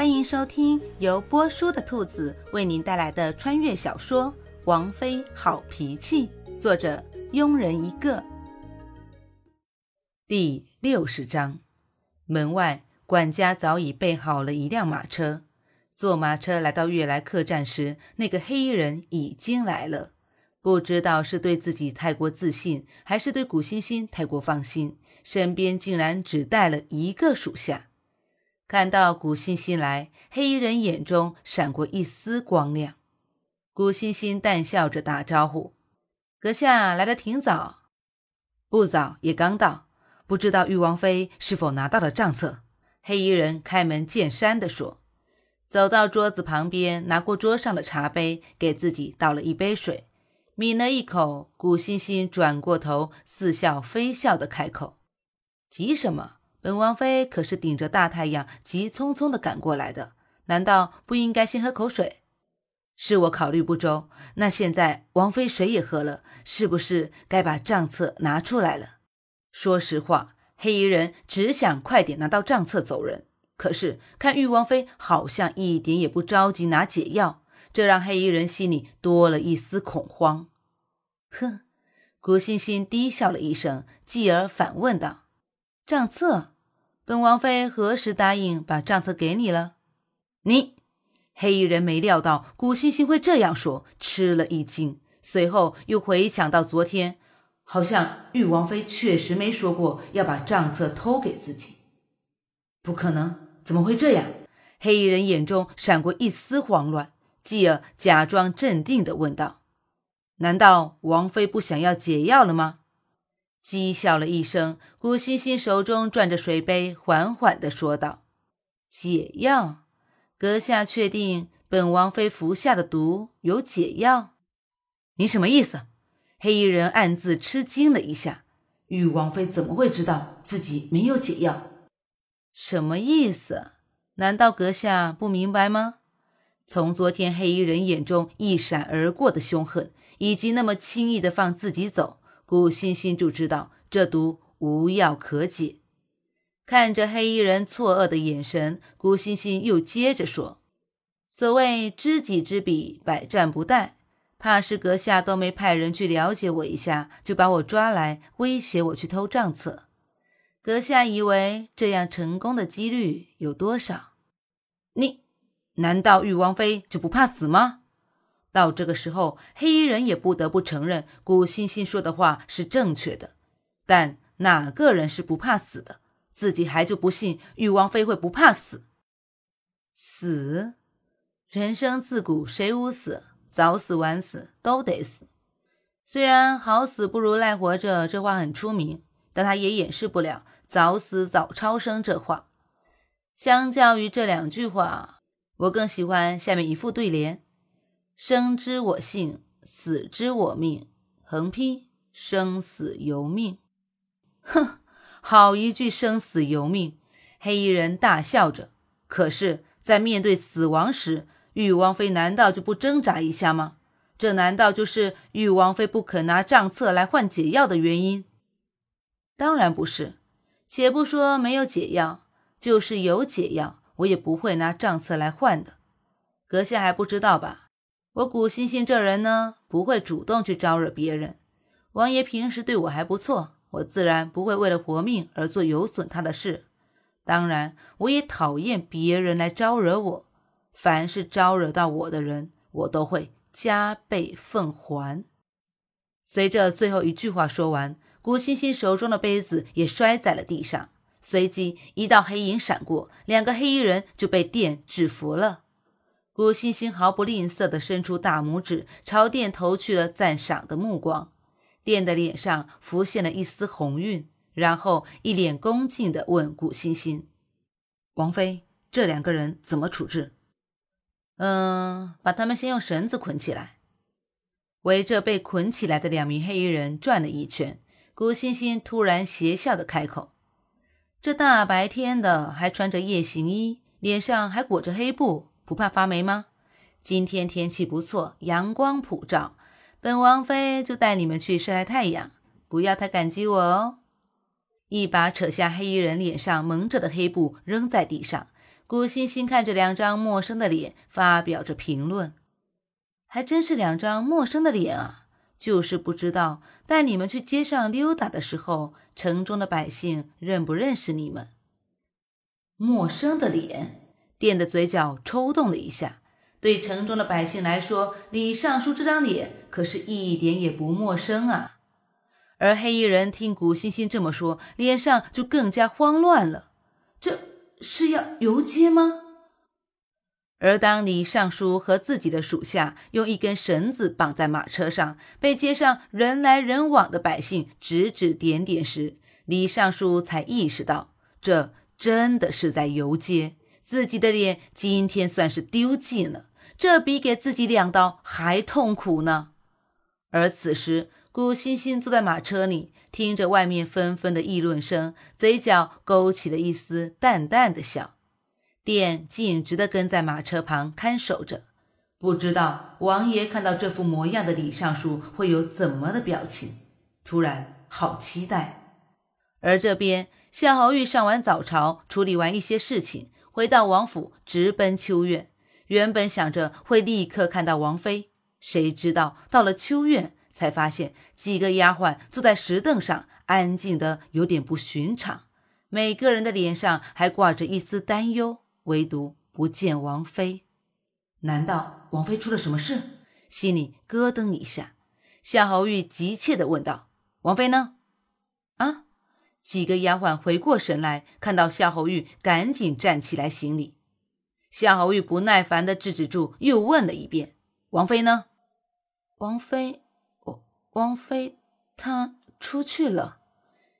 欢迎收听由波叔的兔子为您带来的穿越小说《王妃好脾气》，作者庸人一个。第六十章，门外管家早已备好了一辆马车。坐马车来到悦来客栈时，那个黑衣人已经来了。不知道是对自己太过自信，还是对古欣欣太过放心，身边竟然只带了一个属下。看到古欣欣来，黑衣人眼中闪过一丝光亮。古欣欣淡笑着打招呼：“阁下来的挺早，不早也刚到。不知道玉王妃是否拿到了账册？”黑衣人开门见山地说，走到桌子旁边，拿过桌上的茶杯，给自己倒了一杯水。抿了一口，古欣欣转过头，似笑非笑的开口：“急什么？本王妃可是顶着大太阳，急匆匆的赶过来的，难道不应该先喝口水？是我考虑不周。那现在王妃水也喝了，是不是该把账册拿出来了？”说实话，黑衣人只想快点拿到账册走人，可是看玉王妃好像一点也不着急拿解药，这让黑衣人心里多了一丝恐慌。哼，古欣欣低笑了一声，继而反问道：“账册，本王妃何时答应把账册给你了？”你，黑衣人没料到古欣欣会这样说，吃了一惊，随后又回想到昨天，好像玉王妃确实没说过要把账册偷给自己。不可能，怎么会这样？黑衣人眼中闪过一丝慌乱，继而假装镇定地问道。难道王妃不想要解药了吗？讥笑了一声，古欣欣手中转着水杯，缓缓地说道：“解药？阁下确定本王妃服下的毒有解药？你什么意思？”黑衣人暗自吃惊了一下，玉王妃怎么会知道自己没有解药？什么意思？难道阁下不明白吗？从昨天黑衣人眼中一闪而过的凶狠。以及那么轻易的放自己走，古欣欣就知道这毒无药可解。看着黑衣人错愕的眼神，古欣欣又接着说：“所谓知己知彼，百战不殆。怕是阁下都没派人去了解我一下，就把我抓来威胁我去偷账册。阁下以为这样成功的几率有多少？你难道玉王妃就不怕死吗？”到这个时候，黑衣人也不得不承认古欣欣说的话是正确的。但哪个人是不怕死的？自己还就不信玉王妃会不怕死。死，人生自古谁无死？早死晚死都得死。虽然“好死不如赖活着”这话很出名，但他也掩饰不了“早死早超生”这话。相较于这两句话，我更喜欢下面一副对联。生之我幸，死之我命。横批：生死由命。哼，好一句生死由命！黑衣人大笑着。可是，在面对死亡时，玉王妃难道就不挣扎一下吗？这难道就是玉王妃不肯拿账册来换解药的原因？当然不是。且不说没有解药，就是有解药，我也不会拿账册来换的。阁下还不知道吧？我古欣欣这人呢，不会主动去招惹别人。王爷平时对我还不错，我自然不会为了活命而做有损他的事。当然，我也讨厌别人来招惹我。凡是招惹到我的人，我都会加倍奉还。随着最后一句话说完，古欣欣手中的杯子也摔在了地上，随即一道黑影闪过，两个黑衣人就被电制服了。古欣欣毫不吝啬地伸出大拇指，朝殿投去了赞赏的目光。殿的脸上浮现了一丝红晕，然后一脸恭敬地问古欣欣：“王妃，这两个人怎么处置？”“嗯，把他们先用绳子捆起来。”围着被捆起来的两名黑衣人转了一圈，古欣欣突然邪笑地开口：“这大白天的，还穿着夜行衣，脸上还裹着黑布。”不怕发霉吗？今天天气不错，阳光普照，本王妃就带你们去晒晒太阳。不要太感激我哦！一把扯下黑衣人脸上蒙着的黑布，扔在地上。古欣欣看着两张陌生的脸，发表着评论：“还真是两张陌生的脸啊！就是不知道带你们去街上溜达的时候，城中的百姓认不认识你们？”陌生的脸，店的嘴角抽动了一下。对城中的百姓来说，李尚书这张脸可是一点也不陌生啊。而黑衣人听古欣欣这么说，脸上就更加慌乱了。这是要游街吗？而当李尚书和自己的属下用一根绳子绑在马车上，被街上人来人往的百姓指指点点时，李尚书才意识到，这真的是在游街，自己的脸今天算是丢尽了。这比给自己两刀还痛苦呢。而此时，古欣欣坐在马车里，听着外面纷纷的议论声，嘴角勾起了一丝淡淡的笑。店径直地跟在马车旁看守着，不知道王爷看到这副模样的李尚书会有怎么的表情。突然，好期待。而这边，夏侯玉上完早朝，处理完一些事情，回到王府，直奔秋院。原本想着会立刻看到王妃，谁知道到了秋院，才发现几个丫鬟坐在石凳上，安静的有点不寻常。每个人的脸上还挂着一丝担忧，唯独不见王妃。难道王妃出了什么事？心里咯噔一下。夏侯玉急切地问道：“王妃呢？”啊！几个丫鬟回过神来，看到夏侯玉，赶紧站起来行礼。夏侯玉不耐烦的制止住，又问了一遍：“王妃呢？”“王妃，王王妃，她出去了。”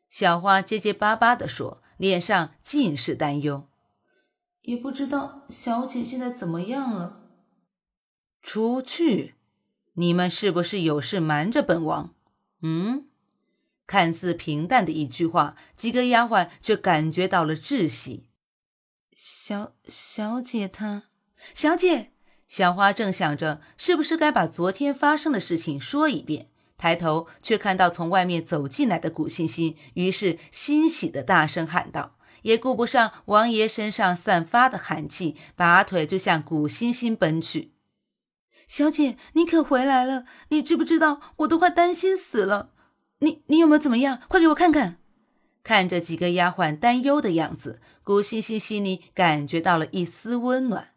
小花结结巴巴的说，脸上尽是担忧。“也不知道小姐现在怎么样了。”“出去？你们是不是有事瞒着本王？”“嗯。”看似平淡的一句话，几个丫鬟却感觉到了窒息。小小姐，她小姐，小花正想着是不是该把昨天发生的事情说一遍，抬头却看到从外面走进来的古欣欣，于是欣喜的大声喊道，也顾不上王爷身上散发的寒气，拔腿就向古欣欣奔去。小姐，你可回来了？你知不知道我都快担心死了？你你有没有怎么样？快给我看看。看着几个丫鬟担忧的样子，古欣欣心里感觉到了一丝温暖。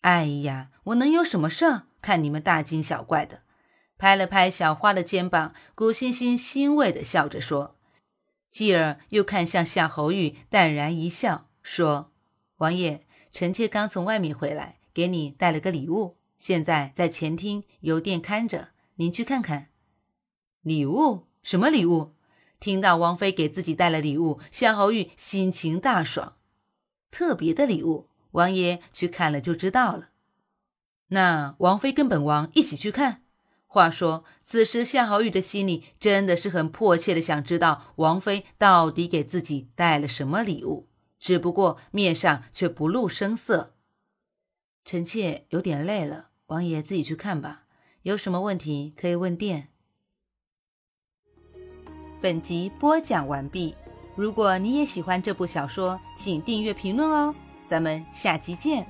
哎呀，我能有什么事儿？看你们大惊小怪的。拍了拍小花的肩膀，古欣欣欣慰地笑着说。继而又看向夏侯玉，淡然一笑，说：“王爷，臣妾刚从外面回来，给你带了个礼物，现在在前厅有殿看着，您去看看。礼物？什么礼物？”听到王妃给自己带了礼物，夏侯玉心情大爽。特别的礼物，王爷去看了就知道了。那王妃跟本王一起去看。话说，此时夏侯玉的心里真的是很迫切的想知道王妃到底给自己带了什么礼物，只不过面上却不露声色。臣妾有点累了，王爷自己去看吧。有什么问题可以问殿。本集播讲完毕。如果你也喜欢这部小说，请订阅、评论哦。咱们下集见。